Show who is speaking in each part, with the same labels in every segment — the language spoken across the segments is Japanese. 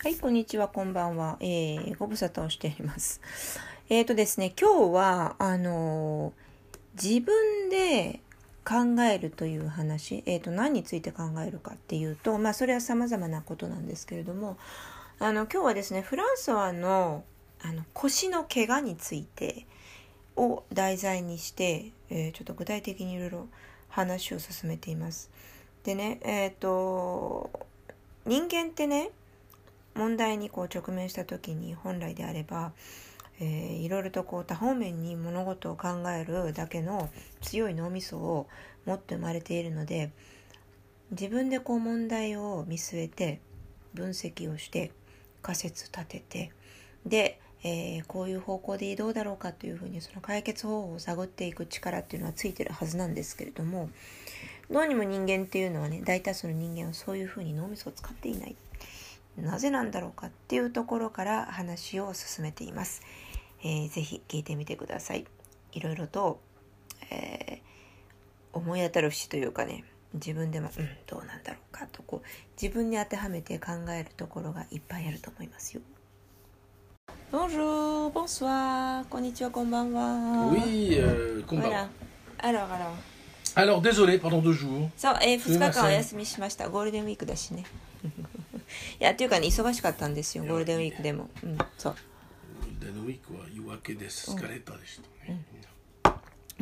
Speaker 1: はい、こんにちは、こんばんは。えー、ご無沙汰をしています。えーとですね、今日は、あのー自分で考えるという話、えーと、何について考えるかっていうと、まあ、それは様々なことなんですけれども、あの、今日はですね、フランソワの、あの、腰の怪我についてを題材にして、えちょっと具体的にいろいろ話を進めています。でね、えっ、と、人間ってね、問題にこう直面した時に本来であれば、えーいろいろとこう多方面に物事を考えるだけの強い脳みそを持って生まれているので自分でこう問題を見据えて分析をして仮説立ててで、えーこういう方向でどうだろうかというふうにその解決方法を探っていく力っていうのはついてるはずなんですけれどもどうにも人間っていうのはね大多数の人間はそういうふうに脳みそを使っていない。なぜなんだろうかっていうところから話を進めています。えーぜひ聞いてみてください。いろいろと、えー思い当たる節というかね、自分でも、うん、どうなんだろうかとこう自分に当てはめて考えるところがいっぱいあると思いますよ。Bonjour, bonsoir, こんにちは、こんばんは。
Speaker 2: Oui, euh, combat.
Speaker 1: Voilà. Alors, alors.
Speaker 2: Alors, désolé, pendant deux jours.
Speaker 1: そう、えー、2日間お休みしました。ゴールデンウィークだしね。いや、っていうかね、忙しかったんですよ、ゴールデンウィークでも。うん、そう。
Speaker 2: ゴールデンウィークは夜明けです。疲れたでし。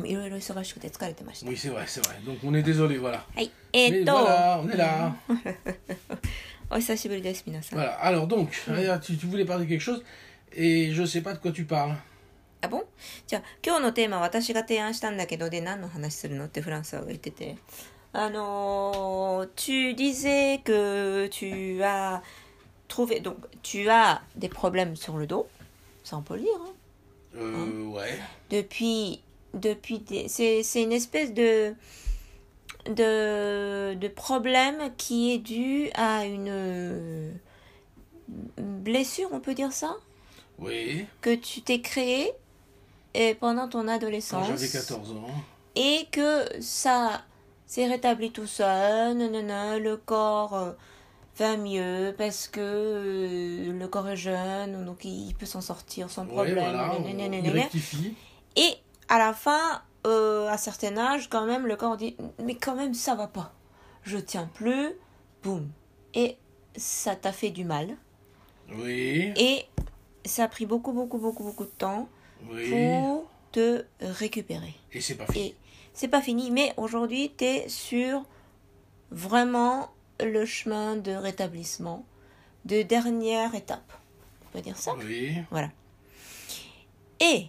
Speaker 1: いろいろ忙しくて疲れてました。
Speaker 2: 忙しい、忙しい。どこに出そうで、わら。
Speaker 1: はい。え、っと。
Speaker 2: わら、おねら。
Speaker 1: お久しぶりです、皆さん。
Speaker 2: わら、あら、どんく、あら、ち、ち、ぶれ、ぱ、で、け、し、え、じょ、せ、ぱ、こ、ち、ぱ。
Speaker 1: あぼんじゃあ今日のテーマ私が提案したんだけどで何の話するの？ってフランスは言っててあのー、tu disais que tu as trouvé, donc, tu as des problèmes sur le dos. Ça, on peut le dire, hein.
Speaker 2: Euh, ouais.
Speaker 1: depuis depuis des- c'est c'est une espèce de de de problème qui est dû à une blessure on peut dire ça?
Speaker 2: Oui.
Speaker 1: que tu t'es créé et pendant ton
Speaker 2: Quand
Speaker 1: adolescence
Speaker 2: j'avais 14 ans.
Speaker 1: et que ça s'est rétabli tout seul, nanana, le corps euh, va mieux parce que euh, le corps est jeune, donc il peut s'en sortir sans
Speaker 2: Ouais,
Speaker 1: problème.
Speaker 2: voilà. on-
Speaker 1: nanana, nanana. Et à la fin, euh, à un certain âge, quand même, le corps dit Mais quand même, ça va pas. Je tiens plus. Boum. Et ça t'a fait du mal.
Speaker 2: Oui.
Speaker 1: Et ça a pris beaucoup, beaucoup, beaucoup, beaucoup de temps
Speaker 2: Oui.
Speaker 1: pour te récupérer.
Speaker 2: Et c'est pas fini.
Speaker 1: Et c'est pas fini, mais aujourd'hui, tu es sur vraiment le chemin de rétablissement, de dernière étape. On peut dire ça?
Speaker 2: Oui.
Speaker 1: Voilà. Et,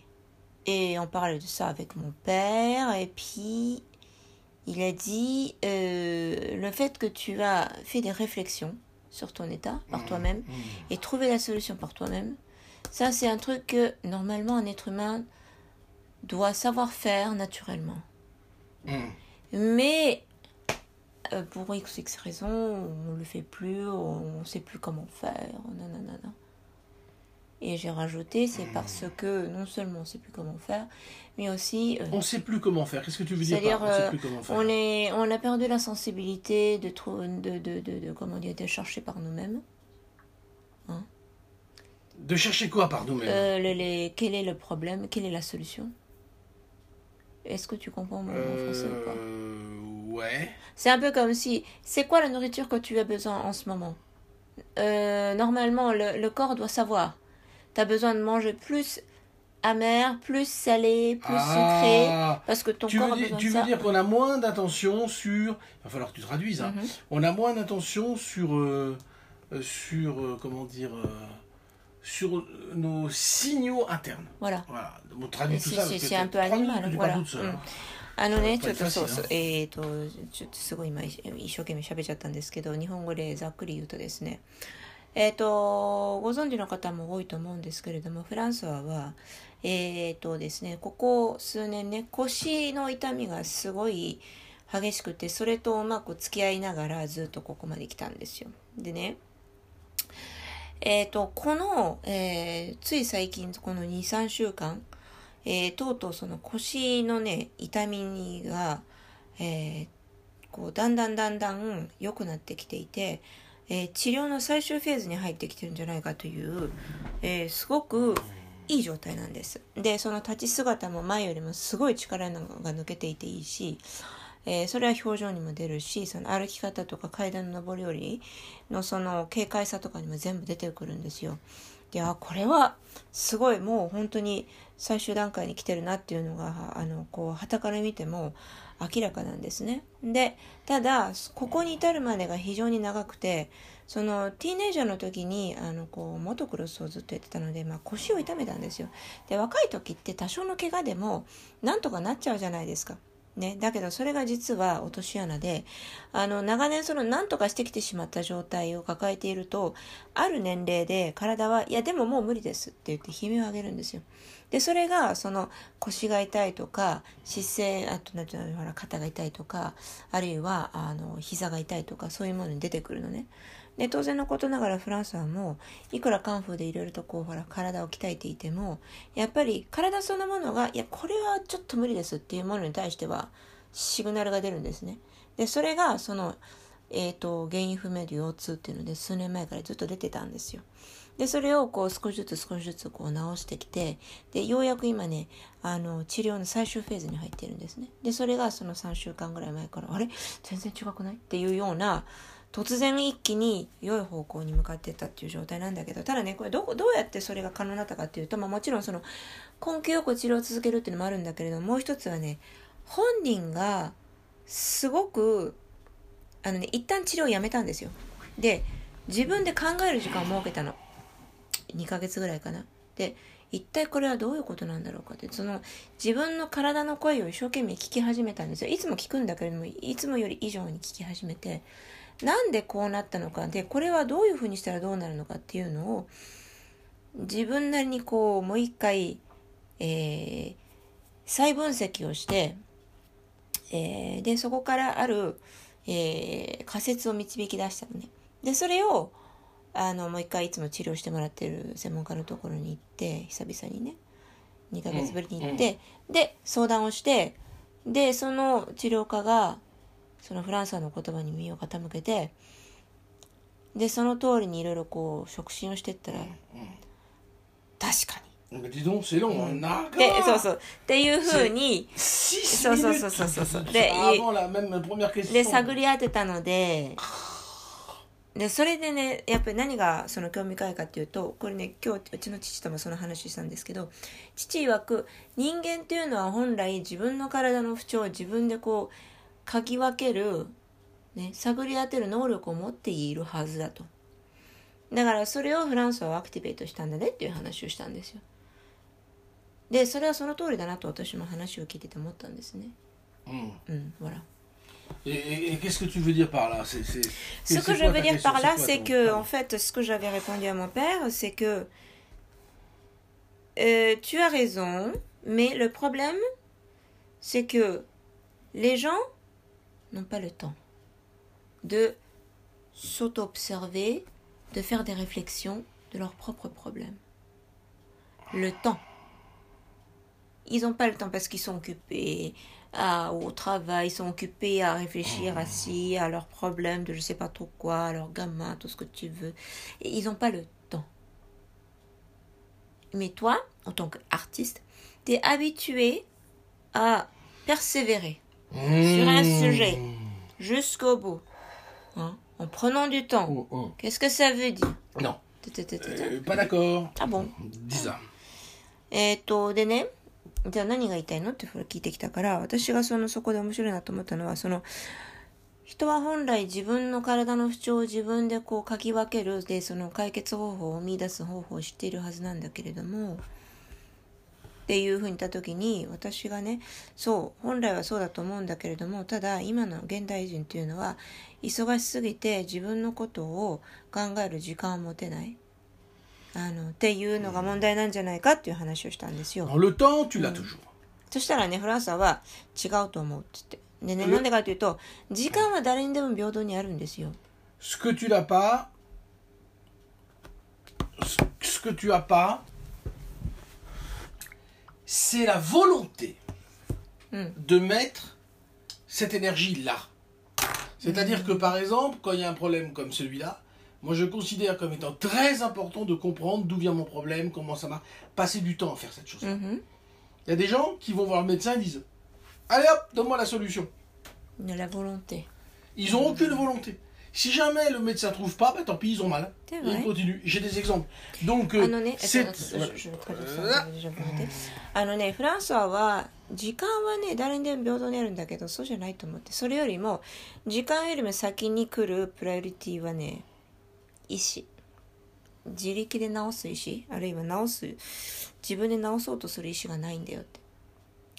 Speaker 1: et on parlait de ça avec mon père, et puis il a dit euh, le fait que tu as fait des réflexions sur ton état par toi-même
Speaker 2: Mmh.
Speaker 1: et trouvé la solution par toi-même, ça c'est un truc que normalement un être humain doit savoir faire naturellement.
Speaker 2: Mmh.
Speaker 1: Mais euh, pour x x raisons, on le fait plus, on ne sait plus comment faire, nanana. Et j'ai rajouté, c'est parce que non seulement on ne sait plus comment faire, mais aussi euh,
Speaker 2: On sait plus comment faire. Qu'est-ce que tu veux dire
Speaker 1: C'est-à-dire,
Speaker 2: par on sait
Speaker 1: euh,
Speaker 2: plus comment faire?
Speaker 1: on, est, on a perdu la sensibilité de, de, de, de, de- comment dire, de chercher par nous-mêmes.
Speaker 2: De chercher quoi par nous-mêmes?
Speaker 1: Euh, quel est le problème? Quelle est la solution? Est-ce que tu comprends mon, français ou pas
Speaker 2: Euh, ouais.
Speaker 1: C'est un peu comme si, c'est quoi la nourriture que tu as besoin en ce moment? Euh, Normalement, le, le corps doit savoir. Tu as besoin de manger plus amer, plus salé, plus sucré,
Speaker 2: Ah,
Speaker 1: parce que ton
Speaker 2: tu
Speaker 1: corps
Speaker 2: veux
Speaker 1: a
Speaker 2: tu veux
Speaker 1: ça.
Speaker 2: dire qu'on a moins d'attention sur. Il va falloir que tu traduises. hein.
Speaker 1: Mhm.
Speaker 2: On a moins d'attention sur. euh, sur. comment dire. Euh, sur nos signaux internes.
Speaker 1: Voilà.
Speaker 2: Voilà. On traduit tout
Speaker 1: C'est-
Speaker 2: ça.
Speaker 1: c'est-
Speaker 2: parce que
Speaker 1: c'est un peu animal, voilà. Mm. あのね、ちょっとそうそうえっ、と、ちょっとすごい今、一一生懸命喋っちゃったんですけど、日本語でざっくり言うとですね、えっ、と、ご存知の方も多いと思うんですけれども、フランスはは、えっ、とですね、ここ数年ね、腰の痛みがすごい激しくて、それとうまく付き合いながらずっとここまで来たんですよ。でね、えっ、と、この、えーつい最近、この2、3週間、えーとうとうその腰のね、痛みが、えーこう、だんだんだんだん良くなってきていて、えー治療の最終フェーズに入ってきてるんじゃないかという、えーすごくいい状態なんです。でその立ち姿も前よりもすごい力が抜けていていいし、えーそれは表情にも出るしその歩き方とか階段の上り下りのその軽快さとかにも全部出てくるんですよ。であこれはすごいもう本当に最終段階に来てるなっていうのがあのこう旗から見ても明らかなんですね。でただここに至るまでが非常に長くてそのティーネイジャーの時にあのこうモトクロスをずっとやってたので、まあ、腰を痛めたんですよ。で若い時って多少の怪我でもなんとかなっちゃうじゃないですか。ね、だけどそれが実は落とし穴であの長年その何とかしてきてしまった状態を抱えているとある年齢で体はいやでももう無理ですって言って悲鳴を上げるんですよ。でそれがその腰が痛いとか姿勢あとなんていうのほら肩が痛いとかあるいはあの膝が痛いとかそういうものに出てくるのね。で当然のことながらフランスはもういくらカンフーでいろいろとこうほら体を鍛えていてもやっぱり体そのものがいやこれはちょっと無理ですっていうものに対してはシグナルが出るんですね。でそれがその、えー、と原因不明で腰痛っていうので数年前からずっと出てたんですよ。でそれをこう少しずつ少しずつこう直してきてでようやく今ねあの治療の最終フェーズに入っているんですね。でそれがその3週間ぐらい前からあれ？全然違くない？っていうような突然一気に良い方向に向かっていったっていう状態なんだけどただねこれどどうやってそれが可能になったかっていうと、まあ、もちろんその根気よく治療を続けるっていうのもあるんだけれどもう一つはね本人がすごくあのね一旦治療をやめたんですよ。で自分で考える時間を設けたの。2ヶ月ぐらいかな。で一体これはどういうことなんだろうかって。その自分の体の声を一生懸命聞き始めたんですよ。いつも聞くんだけれどもいつもより以上に聞き始めてなんでこうなったのかでこれはどういうふうにしたらどうなるのかっていうのを自分なりにこうもう一回、えー再分析をして、えーでそこからある、えー仮説を導き出したのね。でそれをあのもう一回いつも治療してもらってる専門家のところに行って久々にね2ヶ月ぶりに行って、で相談をしてでその治療家がそのフランスの言葉に耳を傾けてでその通りにいろいろこう触診をしてったら確か
Speaker 2: Mais dis donc, c'est long, hein.
Speaker 1: にでそうそうっていうふうに
Speaker 2: 6
Speaker 1: Ça, ça,
Speaker 2: minutes
Speaker 1: ça, ça, ça, ça.
Speaker 2: C'est
Speaker 1: Mais il-
Speaker 2: Avant la même première question.
Speaker 1: で探り当てたのででそれでねやっぱり何がその興味深いかっていうとこれね今日うちの父ともその話したんですけど父曰く人間っていうのは本来自分の体の不調を自分でこう嗅ぎ分ける、ね、探り当てる能力を持っているはずだとだからそれをフランスはアクティベートしたんだねっていう話をしたんですよでそれはその通りだなと私も話を聞いてて思ったんですね
Speaker 2: Hmm.
Speaker 1: うんほら
Speaker 2: Et, et- et qu'est-ce que tu veux dire par là C'est- c'est-
Speaker 1: Ce
Speaker 2: c'est
Speaker 1: que je
Speaker 2: quoi
Speaker 1: veux
Speaker 2: ta
Speaker 1: dire
Speaker 2: question
Speaker 1: par là,
Speaker 2: quoi
Speaker 1: c'est
Speaker 2: ton-
Speaker 1: que,
Speaker 2: pardon.
Speaker 1: en fait, ce que j'avais répondu à mon père, c'est que euh, tu as raison, mais le problème, c'est que les gens n'ont pas le temps de s'auto-observer, de faire des réflexions de leurs propres problèmes. Le temps. Ils n'ont pas le temps parce qu'ils sont occupés à- au travail, ils sont occupés à réfléchir à à leurs problèmes de je sais pas trop quoi, à leurs gamins, tout ce que tu veux. Et ils n'ont pas le temps. Mais toi, en tant qu'artiste, tu es habitué à persévérer sur un
Speaker 2: Hmm.
Speaker 1: sujet jusqu'au bout, hein, en prenant du temps.
Speaker 2: Oh, oh.
Speaker 1: Qu'est-ce que ça veut dire
Speaker 2: Non, euh, pas d'accord.
Speaker 1: Ah bon
Speaker 2: Dis ça.
Speaker 1: えっ、と、でね、じゃあ何が言いたいのって聞いてきたから、私がそのそこで面白いなと思ったのは、その、人は本来自分の体の不調を自分でこう書き分ける、で、その解決方法を見出す方法を知っているはずなんだけれども、っていうふうに言った時に、私がね、そう、本来はそうだと思うんだけれども、ただ今の現代人っていうのは、忙しすぎて自分のことを考える時間を持てない。あのっていうのが問題なんじゃないかっていう話をしたんですよ。
Speaker 2: L'as toujours？
Speaker 1: そしたらね、フランスは違うと思うって言って。でね、
Speaker 2: うん
Speaker 1: なんでかというと、時間は誰にでも平等にあるんですよ。
Speaker 2: Ce que tu n'as pas, ce que tu as pas, c'est la volonté
Speaker 1: Hmm.
Speaker 2: de mettre cette énergie là. C'est-à-dire que par exemple, quand il y a un problème comme celui-là, moi je considère comme étant très important de comprendre d'où vient mon problème, comment ça marche, passer du temps à faire cette chose.
Speaker 1: Mhm.
Speaker 2: Il y a des gens qui vont voir le médecin et disent Allez hop, donne-moi la solution.
Speaker 1: De la volonté.
Speaker 2: Ils n'ont aucune volonté. Si jamais le médecin trouve pas, bah, tant pis, ils ont mal. Ils continuent. J'ai des exemples. Donc, euh, c'est.
Speaker 1: あのね、フランスはは、時間はね、誰にでも平等にあるんだけど、そうじゃないと思って。それよりも、時間よりも先に来るプライオリティはね、意思。自力で治す意思、あるいは治す、自分で治そうとする意思がないんだよって。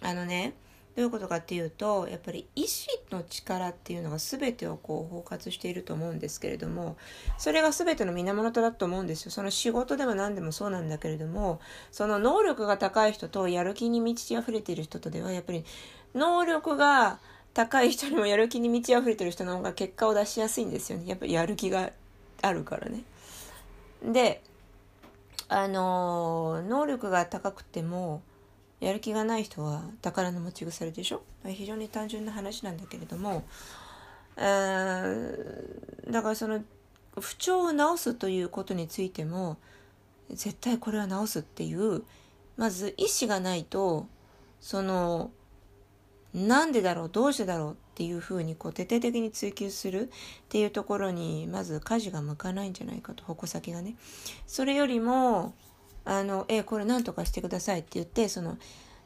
Speaker 1: あのね、どういうことかっていうと、やっぱり意志の力っていうのが全てをこう包括していると思うんですけれども、それが全ての源だと思うんですよ。その仕事でも何でもそうなんだけれども、その能力が高い人とやる気に満ち溢れている人とでは、やっぱり能力が高い人にもやる気に満ち溢れてる人の方が結果を出しやすいんですよね。やっぱりやる気があるからね。で、あの能力が高くても、やる気がない人は宝の持ち腐れでしょ？非常に単純な話なんだけれども、だからその不調を治すということについても絶対これは治すっていうまず意思がないとそのなんでだろう？どうしてだろうっていうふうにこう徹底的に追求するっていうところにまず舵が向かないんじゃないかと。矛先がね。それよりもあのえこれ何とかしてくださいって言ってその、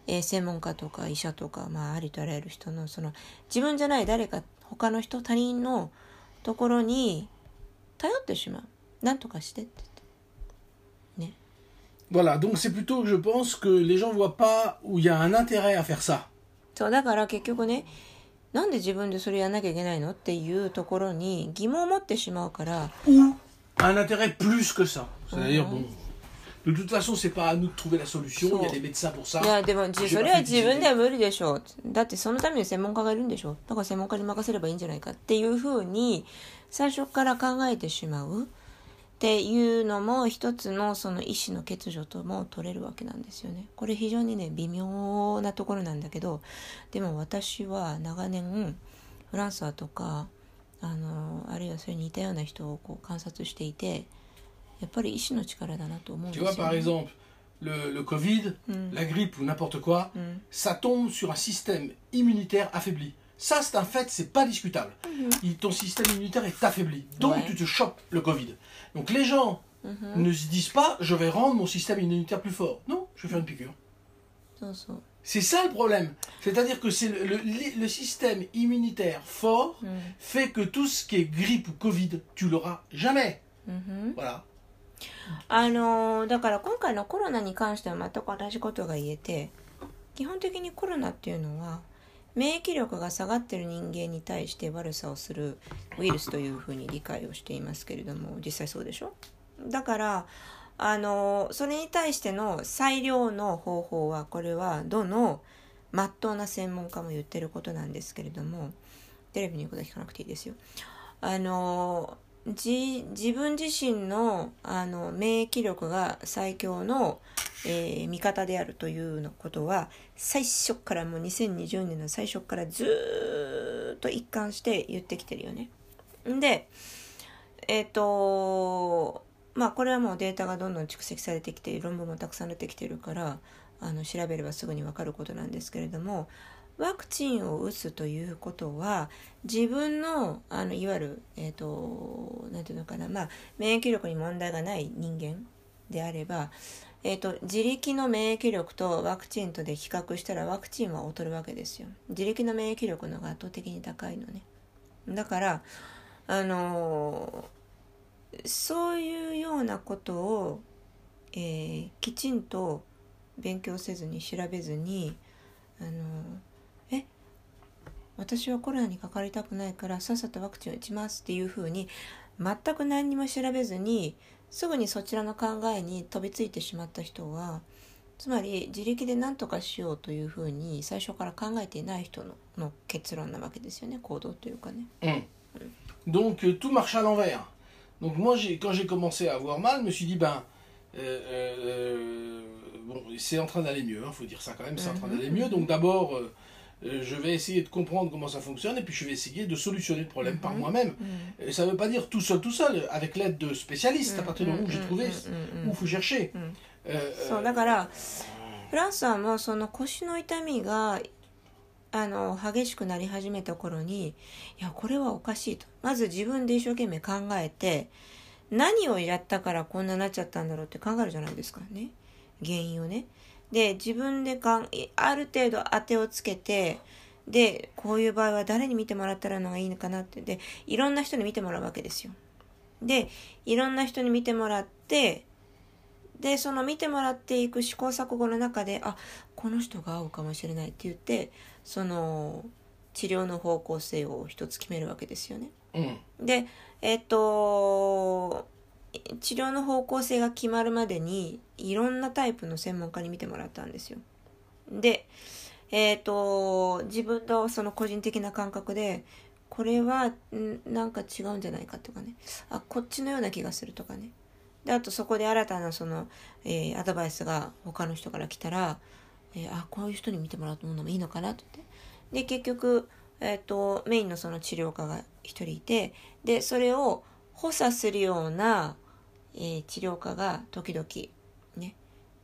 Speaker 1: えー専門家とか医者とか、まあ、ありとあらゆる人のその自分じゃない誰か他の人他人のところに頼ってしまう何とかしてって
Speaker 2: Voilà, donc c'est plutôt, je pense, que les gens voient pas où il y a un intérêt à faire ça.
Speaker 1: そうだから結局ねなんで自分でそれやんなきゃいけないのっていうところに疑問を持ってしまうから
Speaker 2: Ou un intérêt plus que ça. C'est-à-dire,
Speaker 1: Mhm.
Speaker 2: bon, de toute façon, c'est pas à nous de trouver la solution, il y a
Speaker 1: So.
Speaker 2: des médecins pour ça.
Speaker 1: いやでもそれは自分で.は無理でしょうだってそのために専門家がいるんでしょだから専門家に任せればいいんじゃないかっていうふうに最初から考えてしまうっていうのも一つのその意思の欠如とも取れるわけなんですよねこれ非常にね微妙なところなんだけどでも私は長年フランスはとかあのあるいはそれに似たような人をこう観察していてやっぱり意志の力だなと思うんで
Speaker 2: Tu
Speaker 1: すよ、
Speaker 2: vois,
Speaker 1: ね。
Speaker 2: par exemple, le, le Covid,
Speaker 1: Mm.
Speaker 2: la grippe ou n'importe quoi,
Speaker 1: Mm.
Speaker 2: ça tombe sur un système immunitaire affaibli. Ça, c'est un fait, c'est pas discutable. Il- ton système immunitaire est affaibli. Donc,
Speaker 1: Ouais.
Speaker 2: tu te chopes le Covid. Donc, les gens
Speaker 1: Mhm.
Speaker 2: ne se disent pas, je vais rendre mon système immunitaire plus fort. Non, je vais faire une piqûre.
Speaker 1: そうそう。
Speaker 2: C'est ça le problème. C'est-à-dire que c'est le, le- le système immunitaire fort
Speaker 1: うん
Speaker 2: fait que tout ce qui est grippe ou Covid, tu l'auras jamais.
Speaker 1: うん、
Speaker 2: Voilà.
Speaker 1: あのーだから今回のコロナに関しては全く同じことが言えて基本的にコロナっていうのは免疫力が下がってる人間に対して悪さをするウイルスというふうに理解をしていますけれども実際そうでしょ？だからあのそれに対しての最良の方法はこれはどのまっとうな専門家も言ってることなんですけれどもテレビの言うことは聞かなくていいですよ。あの自分自身のあの免疫力が最強の、えー味方であるというのことは最初からもう2020年の最初からずっと一貫して言ってきてるよね。でえっ、とまあこれはもうデータがどんどん蓄積されてきて論文もたくさん出てきてるからあの調べればすぐに分かることなんですけれどもワクチンを打つということは自分のあのいわゆる、えー、となんていうのかな、まあ、免疫力に問題がない人間であれば、えー、と自力の免疫力とワクチンとで比較したらワクチンは劣るわけですよ。自力の免疫力の方が圧倒的に高いのね。だからあのそういうようなことを、えーきちんと勉強せずに調べずにあのえ私はコロナにかかりたくないからさっさとワクチンを打ちますっていうふうに全く何にも調べずにすぐにそちらの考えに飛びついてしまった人はつまり自力で何とかしようというふうに最初から考えていない人のの結論なわけですよね行動というかね。
Speaker 2: Donc euh, tout marche à l'envers. Donc moi, quand j'ai commencé à avoir mal, je me suis dit, ben, euh, euh, bon, c'est en train d'aller mieux, il faut dire ça quand même, c'est en train
Speaker 1: Mhm.
Speaker 2: d'aller mieux. Donc d'abord, euh, euh, je vais essayer de comprendre comment ça fonctionne et puis je vais essayer de solutionner le problème par moi-même.
Speaker 1: うん
Speaker 2: Et ça ne veut pas dire tout seul, tout seul, avec l'aide de spécialistes, à partir du moment où j'ai trouvé, où il faut chercher.
Speaker 1: Mm.
Speaker 2: Euh,
Speaker 1: そう
Speaker 2: euh,
Speaker 1: だからフランスさんもその腰の痛みがあの激しくなり始めた頃にいやこれはおかしいとまず自分で一生懸命考えて何をやったからこんななっちゃったんだろうって考えるじゃないですかね原因をねで自分でかんある程度当てをつけてでこういう場合は誰に見てもらったらのがいいのかなってでいろんな人に見てもらうわけですよでいろんな人に見てもらってでその見てもらっていく試行錯誤の中であこの人が合うかもしれないって言ってその治療の方向性を一つ決めるわけですよね。
Speaker 2: hum.
Speaker 1: でえっと治療の方向性が決まるまでにいろんなタイプの専門家に見てもらったんですよ。でえっと自分のその個人的な感覚でこれはなんか違うんじゃないかとかね。あこっちのような気がするとかね。であとそこで新たなその、えーアドバイスが他の人から来たら、えーあこういう人に見てもらうのもいいのかなって。で結局、えー、とメインのその治療家が一人いてでそれを補佐するような、えー治療家が時々ね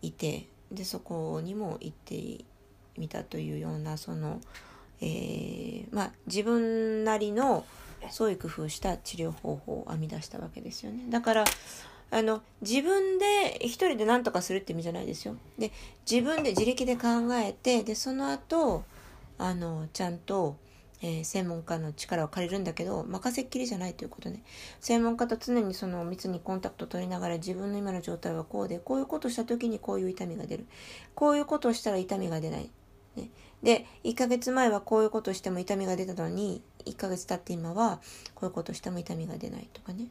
Speaker 1: いてでそこにも行ってみたというようなその、えーまあ自分なりの創意工夫した治療方法を編み出したわけですよね。だからあの自分で一人で何とかするって意味じゃないですよ。で自分で自力で考えてでその後あのちゃんと、えー専門家の力を借りるんだけど任せっきりじゃないということね。専門家と常にその密にコンタクトを取りながら自分の今の状態はこうでこういうことをした時にこういう痛みが出る。こういうことをしたら痛みが出ない、ね、で1ヶ月前はこういうことをしても痛みが出たのに1ヶ月経って今はこういうことをしても痛みが出ないとかね。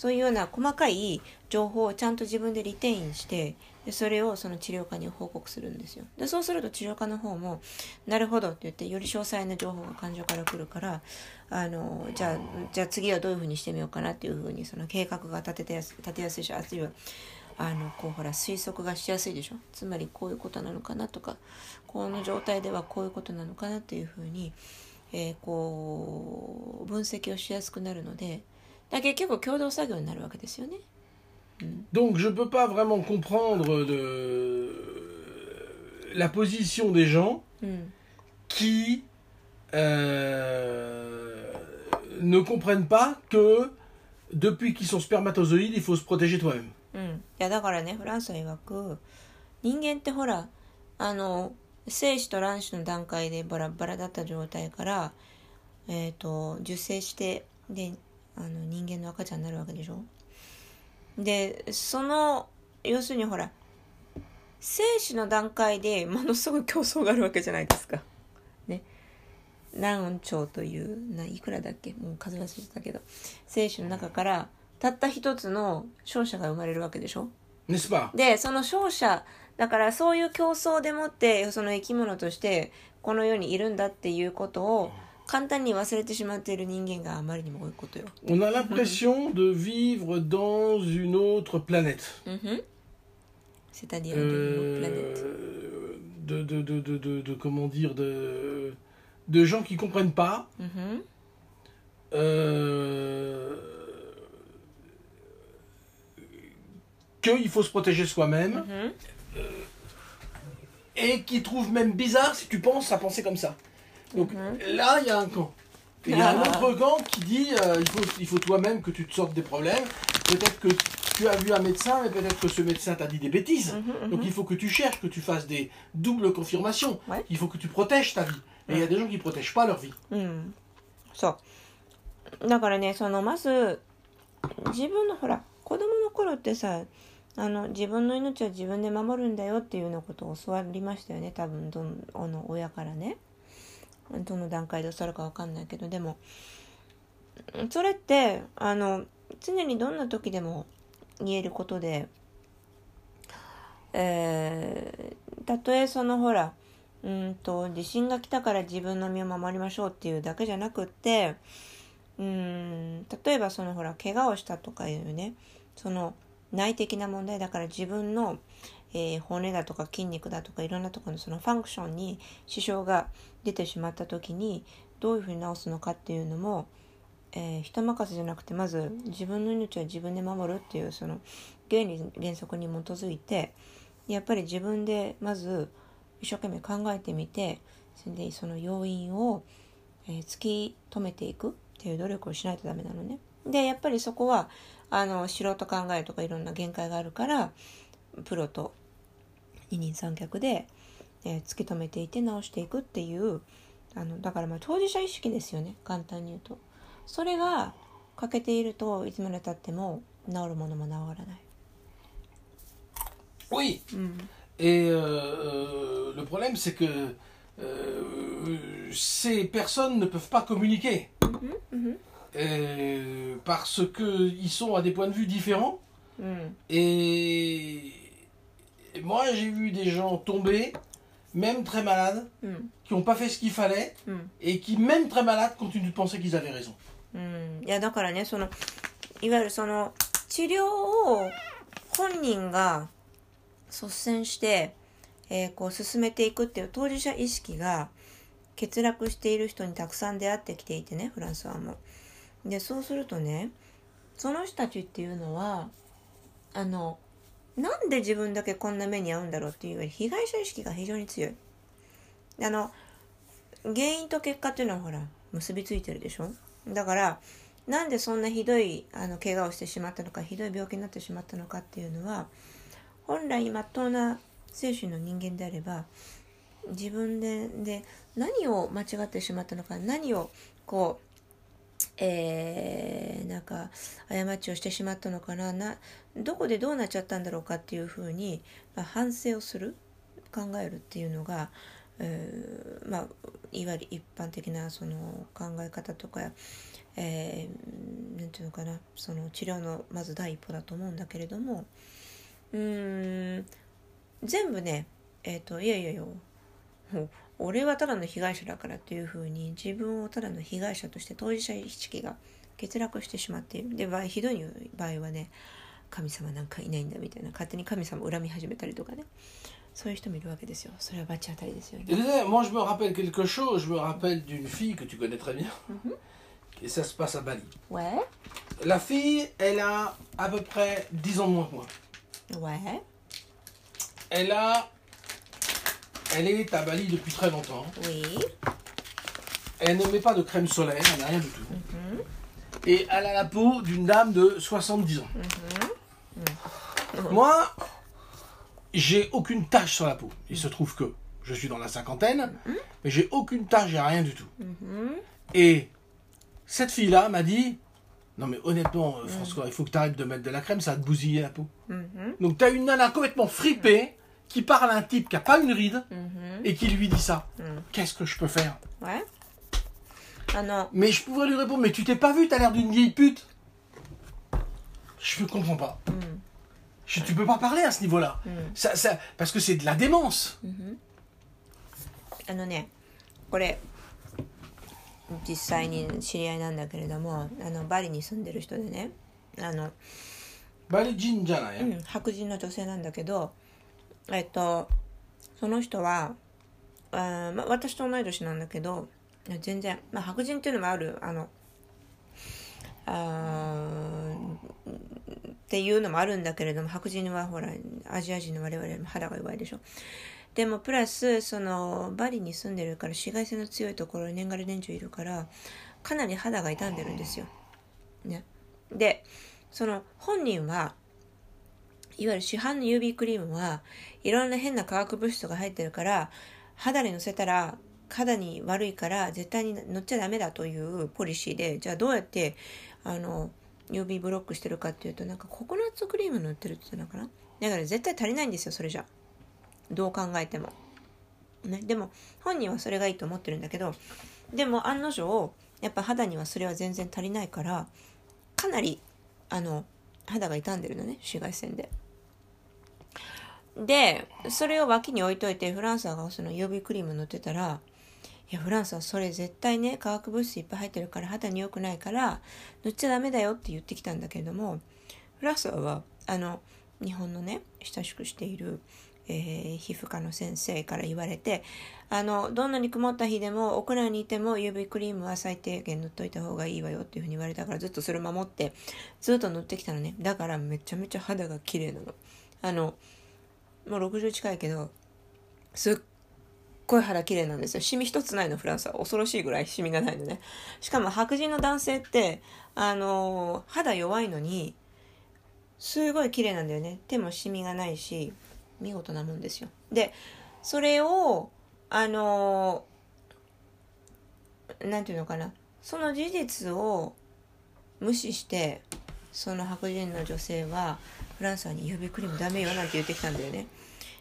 Speaker 1: そういうような細かい情報をちゃんと自分でリテインしてでそれをその治療家に報告するんですよ。でそうすると治療家の方も「なるほど」って言ってより詳細な情報が感情から来るからあのじゃあじゃあ次はどういうふうにしてみようかなっていうふうにその計画が立ててやす立てやすいしあるいはあのこうほら推測がしやすいでしょ。つまりこういうことなのかなとかこの状態ではこういうことなのかなっていうふうに、えーこう分析をしやすくなるのでだから結構共同作業になるわけですよね。
Speaker 2: Donc je peux pas vraiment comprendre de la position des gens
Speaker 1: うん、
Speaker 2: qui euh, ne comprennent pas que depuis qu'ils sont spermatozoïdes, il faut se protéger toi-même.
Speaker 1: うん、いやだからねフランスは曰く人間ってほらあの精子と卵子の段階でバラバラだった状態から、えー、と受精してであの人間の赤ちゃんになるわけでしょ？でその要するにほら精子の段階でものすごい競争があるわけじゃないですか。ね。何兆というないくらだっけ？もう数忘れてたけど。精子の中からたった一つの勝者が生まれるわけでしょ？でその勝者だからそういう競争でもってその生き物としてこの世にいるんだっていうことを簡単に忘れてしまっている人間があまりにも多いことよ。
Speaker 2: On a l'impression de vivre dans une autre planète.
Speaker 1: うんふん C'est-à-dire une planète.
Speaker 2: Euh, de, de, de, de, de- de- comment dire de, de gens qui comprennent pas
Speaker 1: うんふん
Speaker 2: euh, qu'il faut se protéger soi-même
Speaker 1: うん
Speaker 2: et qui trouvent même bizarre si tu penses à penser comme ça. Donc là, il y a un camp. Et il y a un autre camp qui dit euh, il faut, il faut toi-même que tu te sortes des problèmes. Peut-être que tu as vu un médecin, mais peut-être que ce médecin t'a dit des bêtises. Donc il faut que tu cherches, que tu fasses des doubles confirmations.
Speaker 1: Ouais.
Speaker 2: Il faut que tu protèges ta vie. Et il y a des gens qui ne protègent pas leur vie.
Speaker 1: うん、そうだからねそのまず自分のほら子供の頃ってさあの自分の命は自分で守るんだよっていうようなことを教わりましたよね多分どんあの親からね どの段階で教わるか分かんないけどでもそれってあの常にどんな時でも言えることでえーたとえそのほらうんと地震が来たから自分の身を守りましょうっていうだけじゃなくってうん例えばそのほら怪我をしたとかいうねその内的な問題だから自分の、えー骨だとか筋肉だとかいろんなところのそのファンクションに支障が出てしまった時にどういうふうに治すのかっていうのも、えー人任せじゃなくてまず自分の命は自分で守るっていうその原理原則に基づいてやっぱり自分でまず一生懸命考えてみてそれでその要因を、えー突き止めていくっていう努力をしないとダメなのね。でやっぱりそこはあの素人考えとかいろんな限界があるからプロと二人三脚で、えー突き止めていて直していくっていうあのだからまあ当事者意識ですよね簡単に言うと。それが欠けているといつまでたっても治るものも治らない。
Speaker 2: Oui.
Speaker 1: Mm.
Speaker 2: Et euh, euh, le problème, c'est que euh, ces personnes ne peuvent pas communiquer.
Speaker 1: mhm.
Speaker 2: Euh, parce qu'ils sont à des points de vue différents. et moi, j'ai vu des gens tomber, même très malades,
Speaker 1: うん、
Speaker 2: qui n'ont pas fait ce qu'il fallait,
Speaker 1: うん。
Speaker 2: et qui, même très malades, continuent de penser qu'ils avaient raison.
Speaker 1: うん、いやだからねそのいわゆるその治療を本人が率先して、えーこう進めていくっていう当事者意識が欠落している人にたくさん出会ってきていてねフランスはもう。でそうするとねその人たちっていうのはあのなんで自分だけこんな目に遭うんだろうっていうより被害者意識が非常に強い。あの原因と結果っていうのはほら結びついてるでしょ？だからなんでそんなひどいあの怪我をしてしまったのかひどい病気になってしまったのかっていうのは本来まっとうな精神の人間であれば自分でで何を間違ってしまったのか何をこうえーなんか過ちをしてしまったのかな。などこでどうなっちゃったんだろうかっていうふうに、まあ、反省をする考えるっていうのが、えーまあ、いわゆる一般的なその考え方とか、えーていうのかな。その治療のまず第一歩だと思うんだけれどもうーん全部ねえっ、といやいやいやもう俺はただの被害者だからっていうふうに自分をただの被害者として当事者意識が欠落してしまっているで場合ひどい場合はね神様なんかいないんだみたいな勝手に神様を恨み始めたりとかねそういう人もいるわけですよそれは罰当たりですよね
Speaker 2: moi, je me rappelle quelque chose. Je me rappelle d'une fille que tu connais très bien. Et ça se passe à Bali.
Speaker 1: Ouais
Speaker 2: La fille, elle a à peu près 10 ans de moins que moi.
Speaker 1: Ouais
Speaker 2: Elle a. Elle est à Bali depuis très longtemps.
Speaker 1: Oui
Speaker 2: Elle ne met pas de crème solaire, elle n'a rien du tout. Et elle a la peau d'une dame de 70 ans. Moi, j'ai aucune tache sur la peau. Il se trouve que je suis dans la cinquantaine, mais j'ai aucune tache, j'ai rien du tout.
Speaker 1: Mhm.
Speaker 2: Et cette fille-là m'a dit Non, mais honnêtement, euh, François, il faut que tu arrêtes de mettre de la crème, ça va te bousiller la peau.
Speaker 1: Mhm.
Speaker 2: Donc, tu as une nana complètement fripée qui parle à un type qui a pas une ride
Speaker 1: Mhm.
Speaker 2: et qui lui dit ça.
Speaker 1: Mhm.
Speaker 2: Qu'est-ce que je peux faire
Speaker 1: Ouais Ah non
Speaker 2: Mais je pourrais lui répondre Mais tu t'es pas vu, t'as l'air d'une vieille pute. Je ne comprends pas.
Speaker 1: Mhm.
Speaker 2: Je, tu peux pas parler à ce niveau-là.
Speaker 1: Mhm.
Speaker 2: Ça, ça, parce que c'est de la démence.
Speaker 1: あのねこれ実際に知り合いなんだけれどもあのバリに住んでる人でねあの、
Speaker 2: Bah, les jeans, déjà, là,
Speaker 1: う
Speaker 2: hein.
Speaker 1: ん、白人の女性なんだけど えっとその人はあ、まあ、私と同い年なんだけど全然、まあ、白人っていうのもあるあのあっていうのもあるんだけれども白人はほらアジア人の我々よりも肌が弱いでしょでもプラスそのバリに住んでるから紫外線の強いところに年がら年中いるからかなり肌が傷んでるんですよ。ね、でその本人はいわゆる市販の UV クリームはいろんな変な化学物質が入ってるから肌にのせたら肌に悪いから絶対に乗っちゃダメだというポリシーでじゃあどうやってあの UV ブロックしてるかっていうとなんかココナッツクリーム塗ってるって言ったのかな？だから絶対足りないんですよそれじゃ。どう考えても、ね、でも本人はそれがいいと思ってるんだけどでも案の定やっぱ肌にはそれは全然足りないからかなりあの肌が傷んでるのね紫外線で。でそれを脇に置いといてフランスがその UV クリーム塗ってたらいやフランスはそれ絶対ね化学物質いっぱい入ってるから肌に良くないから塗っちゃダメだよって言ってきたんだけれどもフランスはあの日本のね親しくしている、えー、皮膚科の先生から言われてあのどんなに曇った日でも屋内にいても UV クリームは最低限塗っといた方がいいわよっていうふうに言われたからずっとそれを守ってずっと塗ってきたのね。だからめちゃめちゃ肌が綺麗なの。あのもう60近いけどすっごい肌綺麗なんですよ。シミ一つないのフランスは。恐ろしいぐらいシミがないのね。しかも白人の男性ってあの肌弱いのにすごい綺麗なんだよね。手もシミがないし見事なもんですよ。でそれをあのなんていうのかな。その事実を無視してその白人の女性はフランスはに指クリームダメよなんて言ってきたんだよね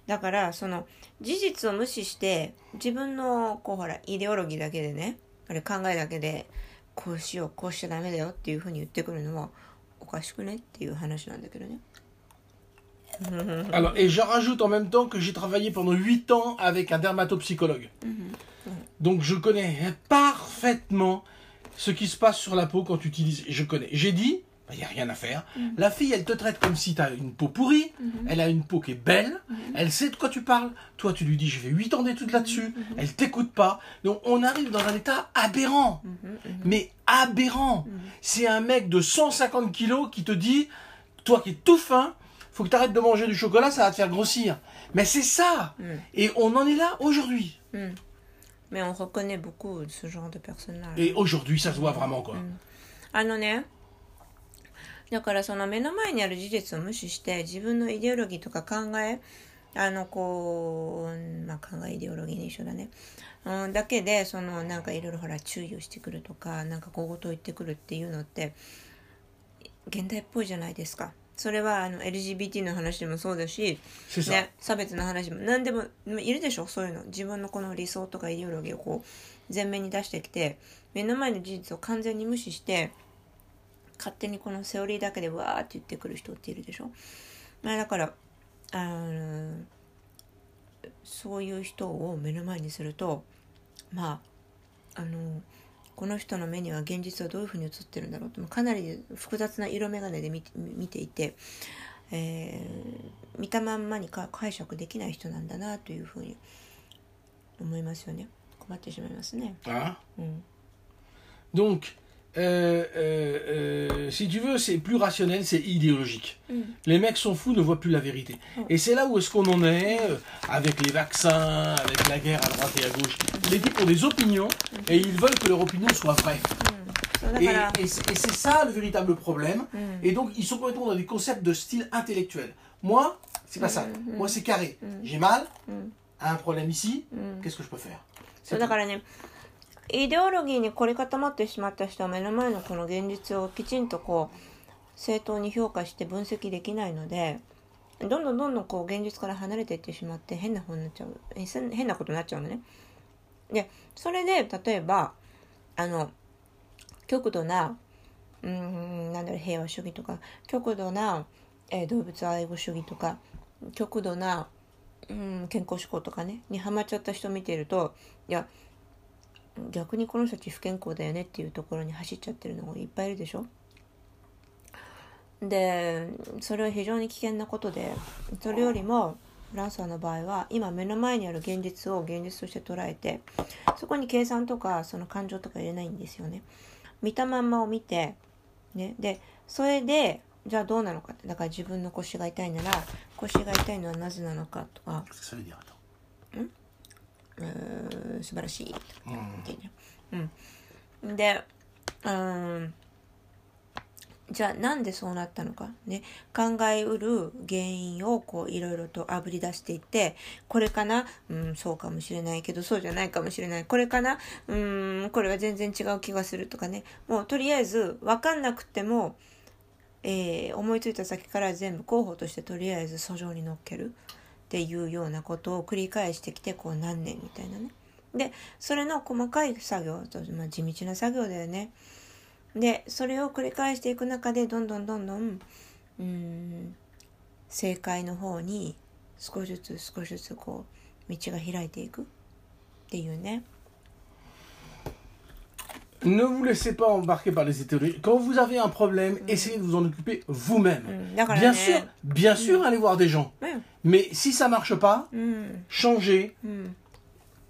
Speaker 1: だからその事実を無視して自分のこうほらイデオロギーだけでねあれ考えだけでこうしようこうしちゃダメだよっていうふうに言ってくるのはおかしくねっていう話なんだけどね。
Speaker 2: Alors, et je rajoute en même temps que j'ai travaillé pendant 8 ans avec un dermatopsychologue. Donc je connais parfaitement ce qui se passe sur la peau quand tu utilises. Je connais. J'ai dit, Ben, il n'y a rien à faire. Mm-hmm. La fille, elle te traite comme si tu as une peau pourrie, mm-hmm. elle a une peau qui est belle, mm-hmm. elle sait de quoi tu parles. Toi, tu lui dis, je fait 8 ans d'études là-dessus, elle t'écoute pas. Donc, on arrive dans un état aberrant, mais aberrant. C'est un mec de 150 kilos qui te dit, toi qui es tout fin, faut que tu arrêtes de manger du chocolat, ça va te faire grossir. Mais c'est ça mm. Et on en est là aujourd'hui. Mm.
Speaker 1: Mais on reconnaît beaucoup ce genre de personnes-là.
Speaker 2: Et aujourd'hui, ça se voit vraiment, quoi.
Speaker 1: Ah non, non だからその目の前にある事実を無視して自分のイデオロギーとか考え、あのこう、まあ考えイデオロギーに一緒だね。うん、だけで、そのなんかいろいろほら注意をしてくるとか、なんか小言を言ってくるっていうのって、現代っぽいじゃないですか。それはあの LGBT の話でもそうだし、ね、差別の話も何でもいるでしょ？そういうの自分のこの理想とかイデオロギーをこう前面に出してきて目の前の事実を完全に無視して勝手にこのセオリーだけでわーって言ってくる人っているでしょ、まあ、だからあのそういう人を目の前にするとまああのこの人の目には現実はどういうふうに映ってるんだろうとかなり複雑な色眼鏡で見て見ていて、えー、見たまんまにか解釈できない人なんだなというふうに思いますよね。困ってしまいますね。
Speaker 2: あ、うん、Donc Euh, euh, euh, si tu veux, c'est plus rationnel, c'est idéologique. Mm. Les mecs sont fous, ne voient plus la vérité. Mm. Et c'est là où est-ce qu'on en est, avec les vaccins, avec la guerre à droite et à gauche. Les types ont des opinions mm. et ils veulent que leur opinion soit vraie. Et, et c'est ça le véritable problème. Et donc, ils sont complètement dans des concepts de style intellectuel. Moi, c'est pas ça. Moi, c'est carré. J'ai mal, un problème ici, qu'est-ce que je peux faire?
Speaker 1: イデオロギーに凝り固まってしまった人は目の前のこの現実をきちんとこう正当に評価して分析できないのでどんどんどんどんこう現実から離れていってしまって変な方になっちゃう変なことになっちゃうのね。でそれで例えばあの極度なうんなんだろう平和主義とか極度な、えー、動物愛護主義とか極度なうん健康志向とかねにハマっちゃった人見てるといや逆にこの人たち不健康だよねっていうところに走っちゃってるのがいっぱいいるでしょ？でそれは非常に危険なことでそれよりもフランスの場合は今目の前にある現実を現実として捉えてそこに計算とかその感情とか入れないんですよね。見たまんまを見てねでそれでじゃあどうなのかってだから自分の腰が痛いなら腰が痛いのはなぜなのかとか。うん素晴らしい、うん、うん、でうん。じゃあなんでそうなったのか。ね。考えうる原因をこういろいろとあぶり出していってこれかな？うんそうかもしれないけどそうじゃないかもしれない。これかな？うんこれは全然違う気がするとかね。もうとりあえず分かんなくても、えー、思いついた先から全部候補としてとりあえず訴状に乗っける。っていうようなことを繰り返してきてこう何年みたいなね。でそれの細かい作業と、まあ、地道な作業だよね。でそれを繰り返していく中でどんどんどんどんうん正解の方に少しずつ少しずつこう道が開いていくっていうね。
Speaker 2: Ne vous laissez pas embarquer par les théories. Quand vous avez un problème, essayez de vous en occuper vous-même. Bien sûr, bien sûr, allez voir des gens. Mais si ça marche pas, changez.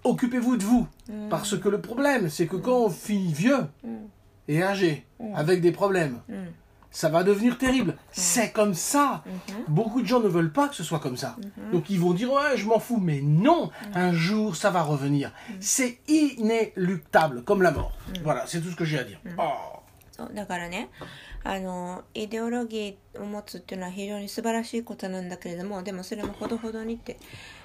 Speaker 2: Occupez-vous de vous. Parce que le problème, c'est que quand on finit vieux et âgé, avec des problèmes, ça va devenir terrible. C'est comme ça.
Speaker 1: うん、
Speaker 2: Beaucoup de gens ne veulent pas que ce soit comme ça. Donc ils vont dire ouais je m'en fous mais non un jour ça va revenir. C'est inéluctable comme la mort. Voilà c'est tout ce que j'ai à dire. Oh.
Speaker 1: そうだからねあのイデオロギーを持つっていうのは非常に素晴らしいことなんだけれどもでもそれもほどほどにって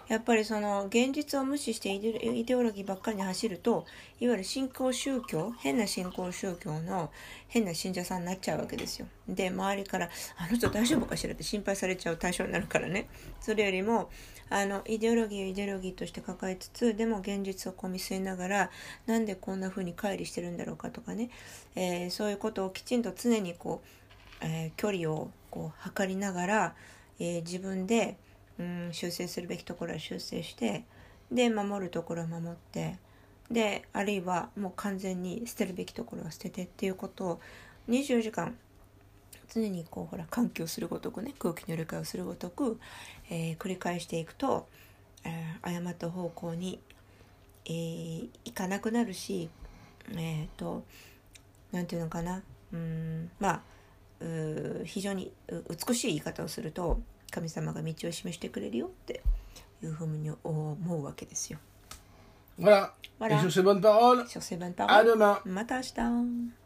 Speaker 1: やっぱりその現実を無視してイデオロギーばっかりに走るといわゆる新興宗教変な新興宗教の変な信者さんになっちゃうわけですよ。で周りからあの人大丈夫かしら？って心配されちゃう対象になるからね。それよりもあのイデオロギーをイデオロギーとして抱えつつでも現実をこう見据えながらなんでこんな風に乖離してるんだろうか？とかね、えーそういうことをきちんと常にこう、えー距離をこう測りながら、えー自分で、うん、修正するべきところは修正してで守るところは守ってであるいはもう完全に捨てるべきところは捨ててっていうことを24時間常にこうほら換気をするごとくね空気の入れ替えをするごとく、えー繰り返していくと、えー誤った方向に、えーいかなくなるしえっ、となんていうのかなうんまあう非常に美しい言い方をすると神様が道を示してくれるよっていうふうに思うわけですよ。
Speaker 2: Voilà.
Speaker 1: Voilà.
Speaker 2: Et sur ces bonnes paroles,
Speaker 1: Sur ces bonnes
Speaker 2: à
Speaker 1: paroles,
Speaker 2: demain.
Speaker 1: また明日。